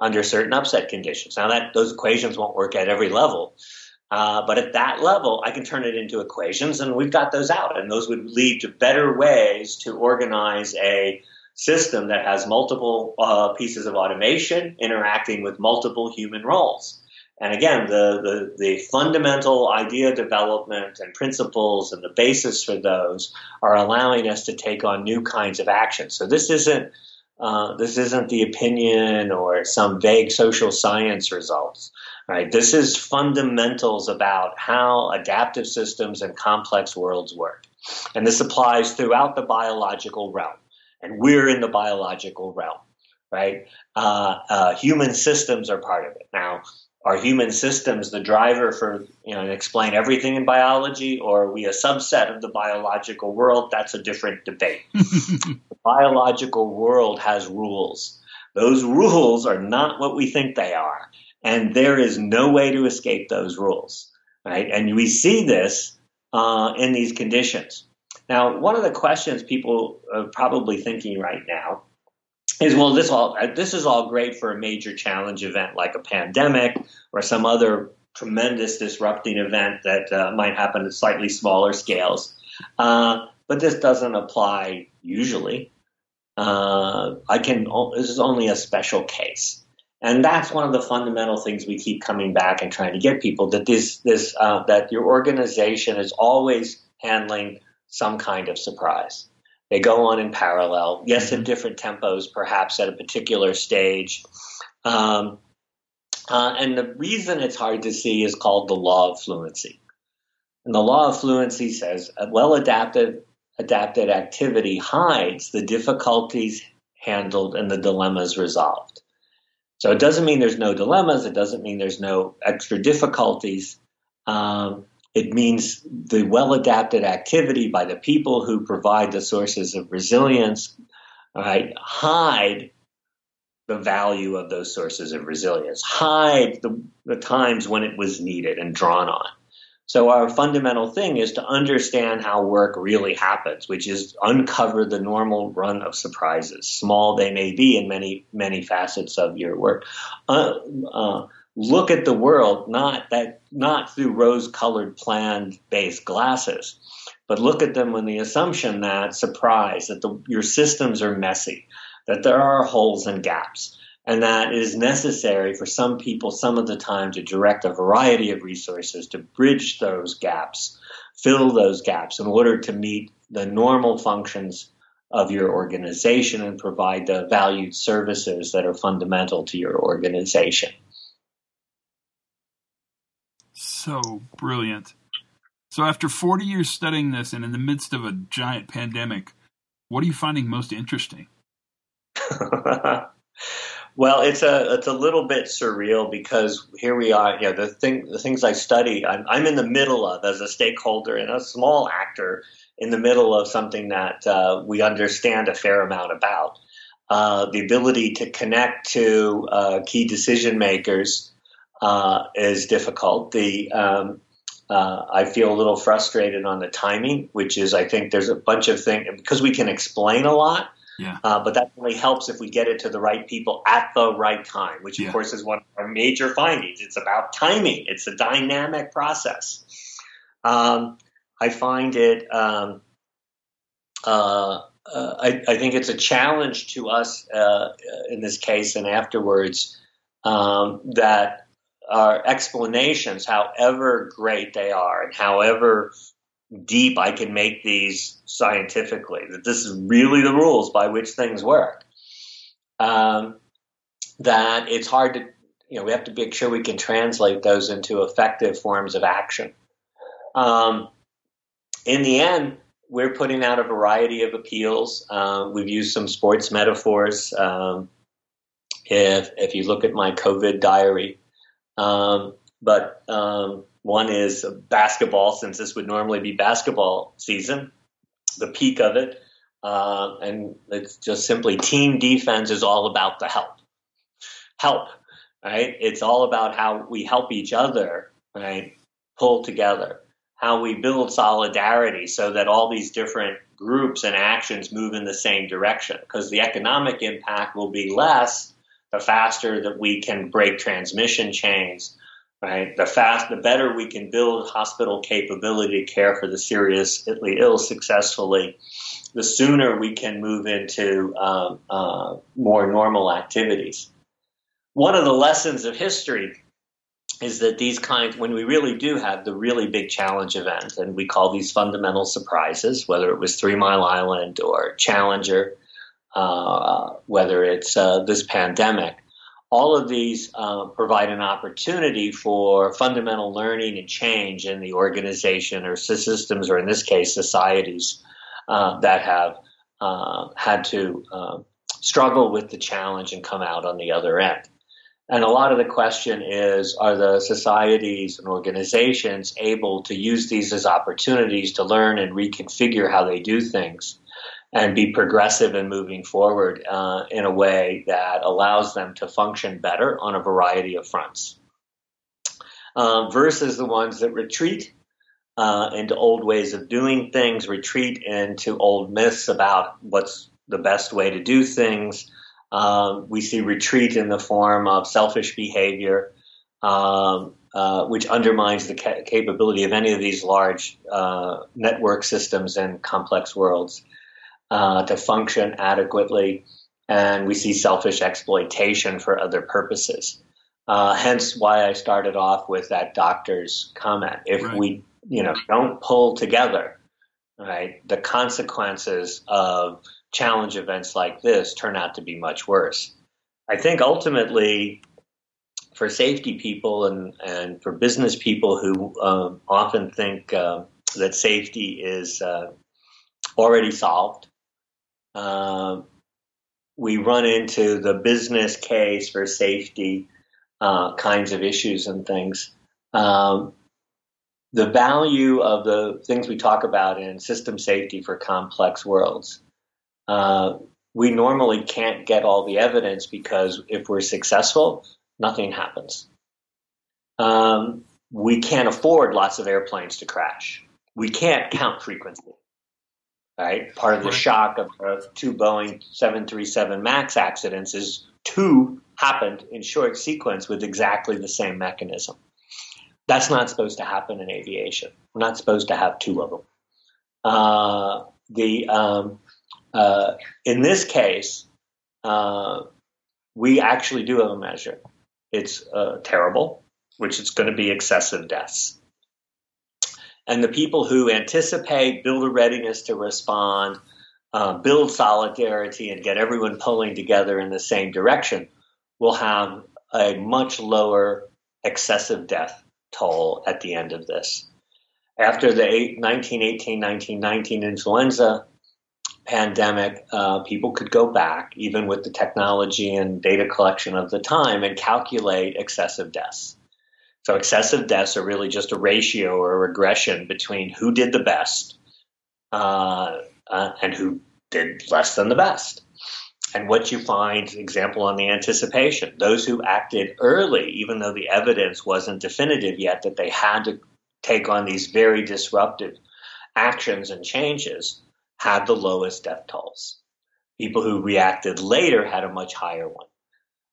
under certain upset conditions. Now that those equations won't work at every level, uh, but at that level, I can turn it into equations, and we've got those out. And those would lead to better ways to organize a system that has multiple uh, pieces of automation interacting with multiple human roles. And again, the, the, the, fundamental idea development and principles and the basis for those are allowing us to take on new kinds of action. So this isn't uh, this isn't the opinion or some vague social science results. Right? This is fundamentals about how adaptive systems and complex worlds work. And this applies throughout the biological realm. And we're in the biological realm, right? Uh, uh, human systems are part of it. Now, are human systems the driver for, you know, explain everything in biology, or are we a subset of the biological world? That's a different debate. the biological world has rules. Those rules are not what we think they are and there is no way to escape those rules, right? And we see this uh, in these conditions. Now, one of the questions people are probably thinking right now is, well, this all this is all great for a major challenge event like a pandemic or some other tremendous disrupting event that uh, might happen at slightly smaller scales, uh, but this doesn't apply usually. Uh, I can. This is only a special case. And that's one of the fundamental things we keep coming back and trying to get people that this this uh, that your organization is always handling some kind of surprise. They go on in parallel, yes, at mm-hmm. different tempos, perhaps at a particular stage. Um, uh, and the reason it's hard to see is called the law of fluency. And the law of fluency says a well adapted adapted activity hides the difficulties handled and the dilemmas resolved. So it doesn't mean there's no dilemmas. It doesn't mean there's no extra difficulties. Um, it means the well adapted activity by the people who provide the sources of resilience right, hide the value of those sources of resilience, hide the, the times when it was needed and drawn on. So our fundamental thing is to understand how work really happens, which is uncover the normal run of surprises, small they may be in many many facets of your work. Uh, uh, look at the world not that not through rose-colored plan-based glasses, but look at them with the assumption that surprise that the, your systems are messy, that there are holes and gaps and that it is necessary for some people some of the time to direct a variety of resources to bridge those gaps, fill those gaps in order to meet the normal functions of your organization and provide the valued services that are fundamental to your organization. So brilliant. So, after 40 years studying this and in the midst of a giant pandemic, what are you finding most interesting? Well, it's a it's a little bit surreal because here we are. You know, the thing the things I study, I'm, I'm in the middle of as a stakeholder and a small actor in the middle of something that uh, we understand a fair amount about. Uh, the ability to connect to uh, key decision makers uh, is difficult. The um, uh, I feel a little frustrated on the timing, which is I think there's a bunch of things because we can explain a lot yeah. Uh, but that only helps if we get it to the right people at the right time, which of yeah. course is one of our major findings. It's about timing. It's a dynamic process. Um, I find it. Um, uh, uh, I, I, think it's a challenge to us uh, in this case and afterwards um, that our explanations, however great they are and however deep I can make these scientifically, that this is really the rules by which things work. Um, that it's hard to, you know, we have to make sure we can translate those into effective forms of action. Um, in the end, we're putting out a variety of appeals. Uh, we've used some sports metaphors. Um, if if you look at my COVID diary, um, but um, one is basketball, since this would normally be basketball season, the peak of it. Uh, and it's just simply team defense is all about the help. Help, right? It's all about how we help each other, right? Pull together. How we build solidarity so that all these different groups and actions move in the same direction. Because the economic impact will be less the faster that we can break transmission chains right? The fast, the better we can build hospital capability to care for the seriously ill successfully, the sooner we can move into um, uh, more normal activities. One of the lessons of history is that these kinds, when we really do have the really big challenge event, and we call these fundamental surprises, whether it was Three Mile Island or Challenger, uh, whether it's uh, this pandemic, all of these uh, provide an opportunity for fundamental learning and change in the organization or systems, or in this case, societies uh, that have uh, had to um, struggle with the challenge and come out on the other end. And a lot of the question is are the societies and organizations able to use these as opportunities to learn and reconfigure how they do things? And be progressive in moving forward uh, in a way that allows them to function better on a variety of fronts. Uh, versus the ones that retreat uh, into old ways of doing things, retreat into old myths about what's the best way to do things. Um, we see retreat in the form of selfish behavior, um, uh, which undermines the ca- capability of any of these large uh, network systems and complex worlds uh, to function adequately, and we see selfish exploitation for other purposes. Uh, hence, why I started off with that doctor's comment. If right. we, you know, don't pull together, right, the consequences of challenge events like this turn out to be much worse. I think ultimately, for safety people and, and for business people who um, often think uh, that safety is uh, already solved, uh, we run into the business case for safety uh, kinds of issues and things. Um, the value of the things we talk about in system safety for complex worlds. Uh, we normally can't get all the evidence because if we're successful, nothing happens. Um, we can't afford lots of airplanes to crash. We can't count frequency. Right? Part of the shock of, of two Boeing 737 MAX accidents is two happened in short sequence with exactly the same mechanism. That's not supposed to happen in aviation. We're not supposed to have two of them. Uh, the um, uh, in this case, uh, we actually do have a measure. It's uh, terrible, which is going to be excessive deaths. And the people who anticipate, build a readiness to respond, uh, build solidarity, and get everyone pulling together in the same direction will have a much lower excessive death toll at the end of this. After the 1918 1919 influenza pandemic, uh, people could go back, even with the technology and data collection of the time, and calculate excessive deaths. So, excessive deaths are really just a ratio or a regression between who did the best uh, uh, and who did less than the best. And what you find, example on the anticipation, those who acted early, even though the evidence wasn't definitive yet that they had to take on these very disruptive actions and changes, had the lowest death tolls. People who reacted later had a much higher one.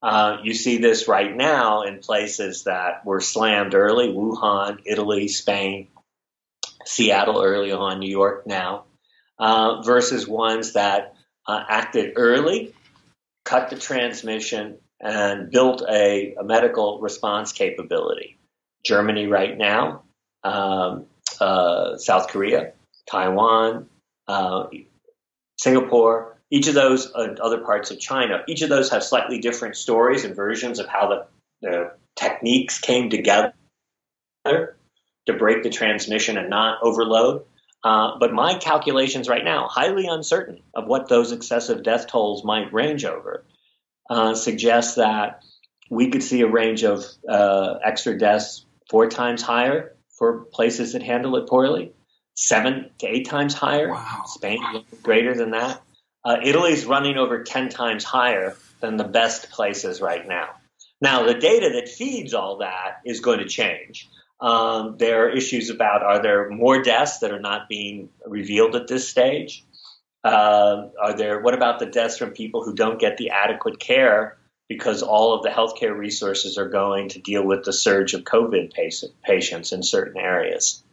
Uh, you see this right now in places that were slammed early Wuhan, Italy, Spain, Seattle early on, New York now, uh, versus ones that uh, acted early, cut the transmission, and built a, a medical response capability. Germany right now, um, uh, South Korea, Taiwan, uh, Singapore, each of those uh, other parts of China, each of those have slightly different stories and versions of how the, the techniques came together to break the transmission and not overload. Uh, but my calculations right now, highly uncertain of what those excessive death tolls might range over, uh, suggest that we could see a range of uh, extra deaths four times higher for places that handle it poorly, seven to eight times higher. Wow. Spain greater than that. Uh, Italy's running over 10 times higher than the best places right now. Now, the data that feeds all that is going to change. Um, there are issues about are there more deaths that are not being revealed at this stage? Uh, are there what about the deaths from people who don't get the adequate care because all of the healthcare resources are going to deal with the surge of COVID patients in certain areas?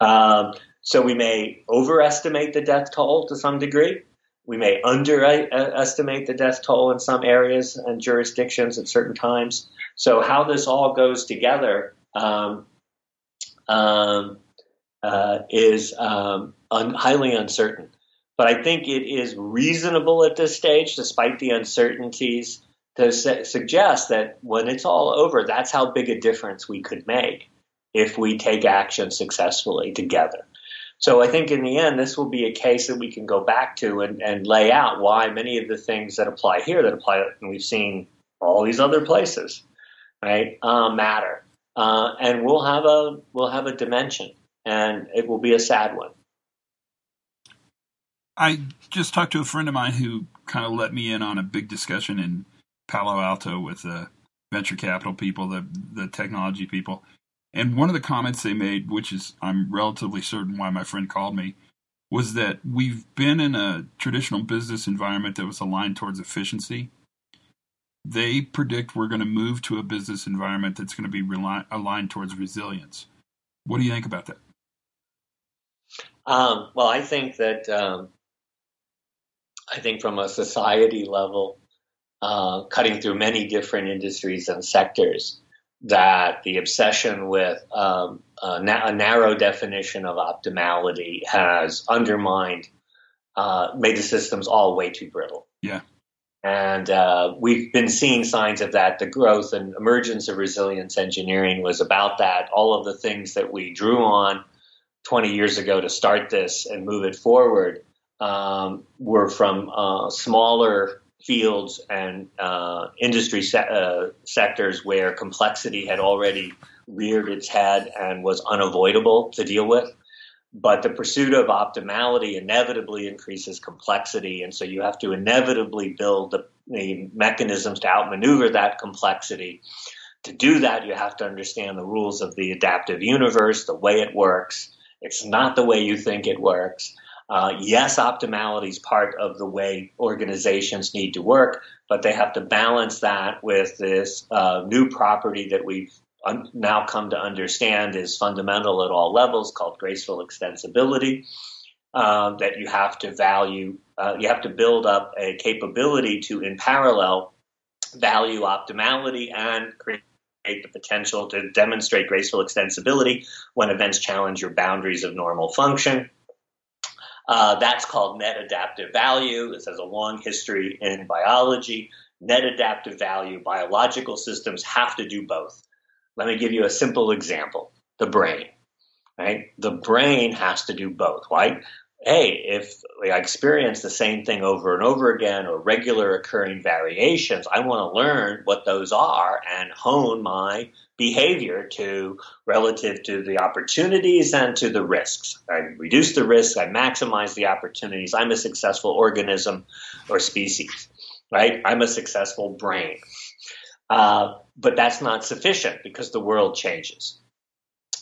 Um, so we may overestimate the death toll to some degree. We may underestimate the death toll in some areas and jurisdictions at certain times. So how this all goes together um, um, uh, is um, un- highly uncertain. But I think it is reasonable at this stage, despite the uncertainties, to su- suggest that when it's all over, that's how big a difference we could make if we take action successfully together. So I think in the end, this will be a case that we can go back to and, and lay out why many of the things that apply here, that apply, and we've seen all these other places, right, uh, matter. Uh, and we'll have a we'll have a dimension, and it will be a sad one. I just talked to a friend of mine who kind of let me in on a big discussion in Palo Alto with the venture capital people, the the technology people, and one of the comments they made, which is I'm relatively certain why my friend called me, was that we've been in a traditional business environment that was aligned towards efficiency. They predict we're going to move to a business environment that's going to be aligned towards resilience. What do you think about that? Um, well, I think that um, I think from a society level, uh, cutting through many different industries and sectors, that the obsession with um, a, na- a, narrow definition of optimality has undermined, uh, made the systems all way too brittle. Yeah. And uh, we've been seeing signs of that. The growth and emergence of resilience engineering was about that. All of the things that we drew on 20 years ago to start this and move it forward um, were from uh, smaller fields and uh, industry se- uh, sectors where complexity had already reared its head and was unavoidable to deal with. But the pursuit of optimality inevitably increases complexity, and so you have to inevitably build the, the mechanisms to outmaneuver that complexity To do that, you have to understand the rules of the adaptive universe, the way it works. It's not the way you think it works. Uh, yes, optimality is part of the way organizations need to work, but they have to balance that with this uh, new property that we've un- now come to understand is fundamental at all levels called graceful extensibility. Uh, that you have to value, uh, you have to build up a capability to, in parallel, value optimality and create the potential to demonstrate graceful extensibility when events challenge your boundaries of normal function. Uh, that's called net adaptive value. This has a long history in biology. Net adaptive value, biological systems have to do both. Let me give you a simple example the brain. Right? The brain has to do both, right? hey, if I experience the same thing over and over again or regular occurring variations, I want to learn what those are and hone my behavior to relative to the opportunities and to the risks. I reduce the risks, I maximize the opportunities. I'm a successful organism or species, right? I'm a successful brain. Uh, but that's not sufficient because the world changes.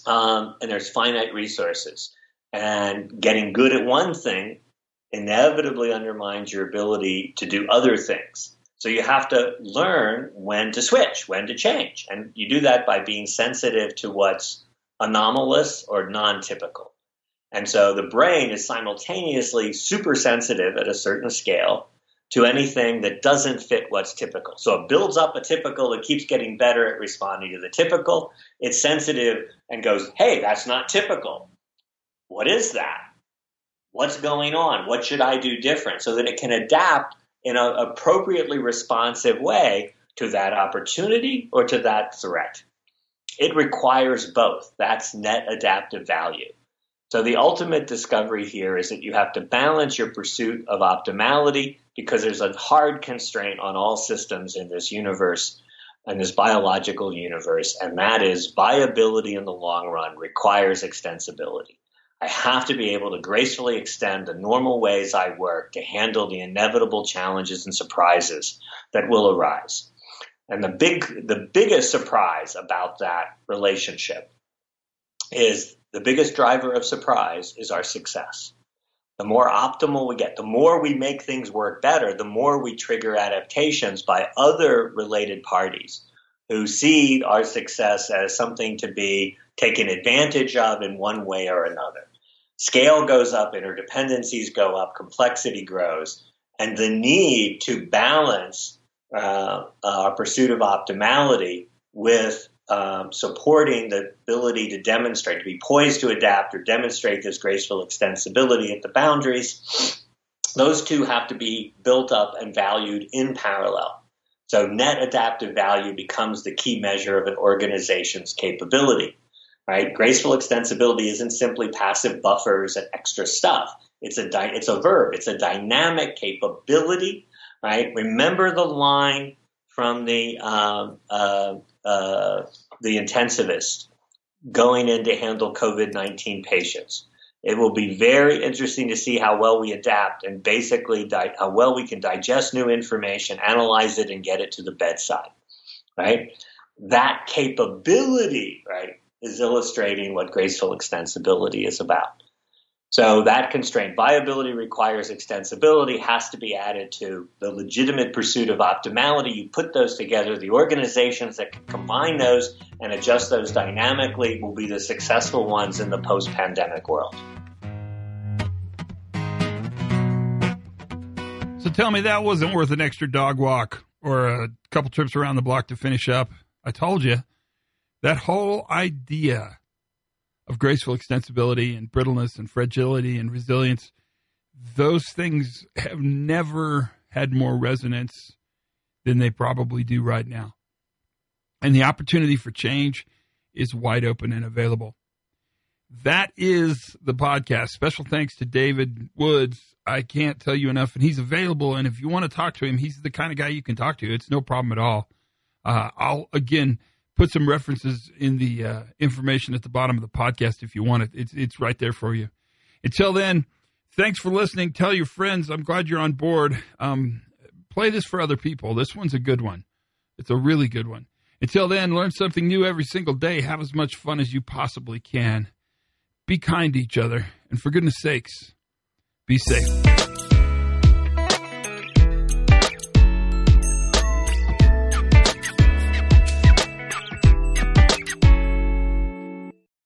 Um, and there's finite resources. And getting good at one thing inevitably undermines your ability to do other things. So you have to learn when to switch, when to change. And you do that by being sensitive to what's anomalous or non typical. And so the brain is simultaneously super sensitive at a certain scale to anything that doesn't fit what's typical. So it builds up a typical, it keeps getting better at responding to the typical. It's sensitive and goes, hey, that's not typical. What is that? What's going on? What should I do different? So that it can adapt in an appropriately responsive way to that opportunity or to that threat. It requires both. That's net adaptive value. So the ultimate discovery here is that you have to balance your pursuit of optimality because there's a hard constraint on all systems in this universe, in this biological universe, and that is viability in the long run requires extensibility. I have to be able to gracefully extend the normal ways I work to handle the inevitable challenges and surprises that will arise. And the big, the biggest surprise about that relationship is the biggest driver of surprise is our success. The more optimal we get, the more we make things work better, the more we trigger adaptations by other related parties who see our success as something to be taken advantage of in one way or another. Scale goes up, interdependencies go up, complexity grows, and the need to balance uh, our pursuit of optimality with um, supporting the ability to demonstrate, to be poised to adapt or demonstrate this graceful extensibility at the boundaries, those two have to be built up and valued in parallel. So net adaptive value becomes the key measure of an organization's capability right? Graceful extensibility isn't simply passive buffers and extra stuff. It's a di- it's a verb. It's a dynamic capability, right? Remember the line from the uh, uh, uh, the intensivist going in to handle COVID nineteen patients. It will be very interesting to see how well we adapt and basically di- how well we can digest new information, analyze it, and get it to the bedside, right? That capability, right, is illustrating what graceful extensibility is about. So that constraint, viability requires extensibility, has to be added to the legitimate pursuit of optimality. You put those together, the organizations that can combine those and adjust those dynamically will be the successful ones in the post pandemic world. So tell me that wasn't worth an extra dog walk or a couple trips around the block to finish up. I told you. That whole idea of graceful extensibility and brittleness and fragility and resilience, those things have never had more resonance than they probably do right now. And the opportunity for change is wide open and available. That is the podcast. Special thanks to David Woods. I can't tell you enough, and he's available. And if you want to talk to him, he's the kind of guy you can talk to. It's no problem at all. Uh, I'll again put some references in the uh, information at the bottom of the podcast if you want it. It's it's right there for you. Until then, thanks for listening. Tell your friends. I'm glad you're on board. Um, play this for other people. This one's a good one. It's a really good one. Until then, learn something new every single day. Have as much fun as you possibly can. Be kind to each other. And for goodness sakes, be safe.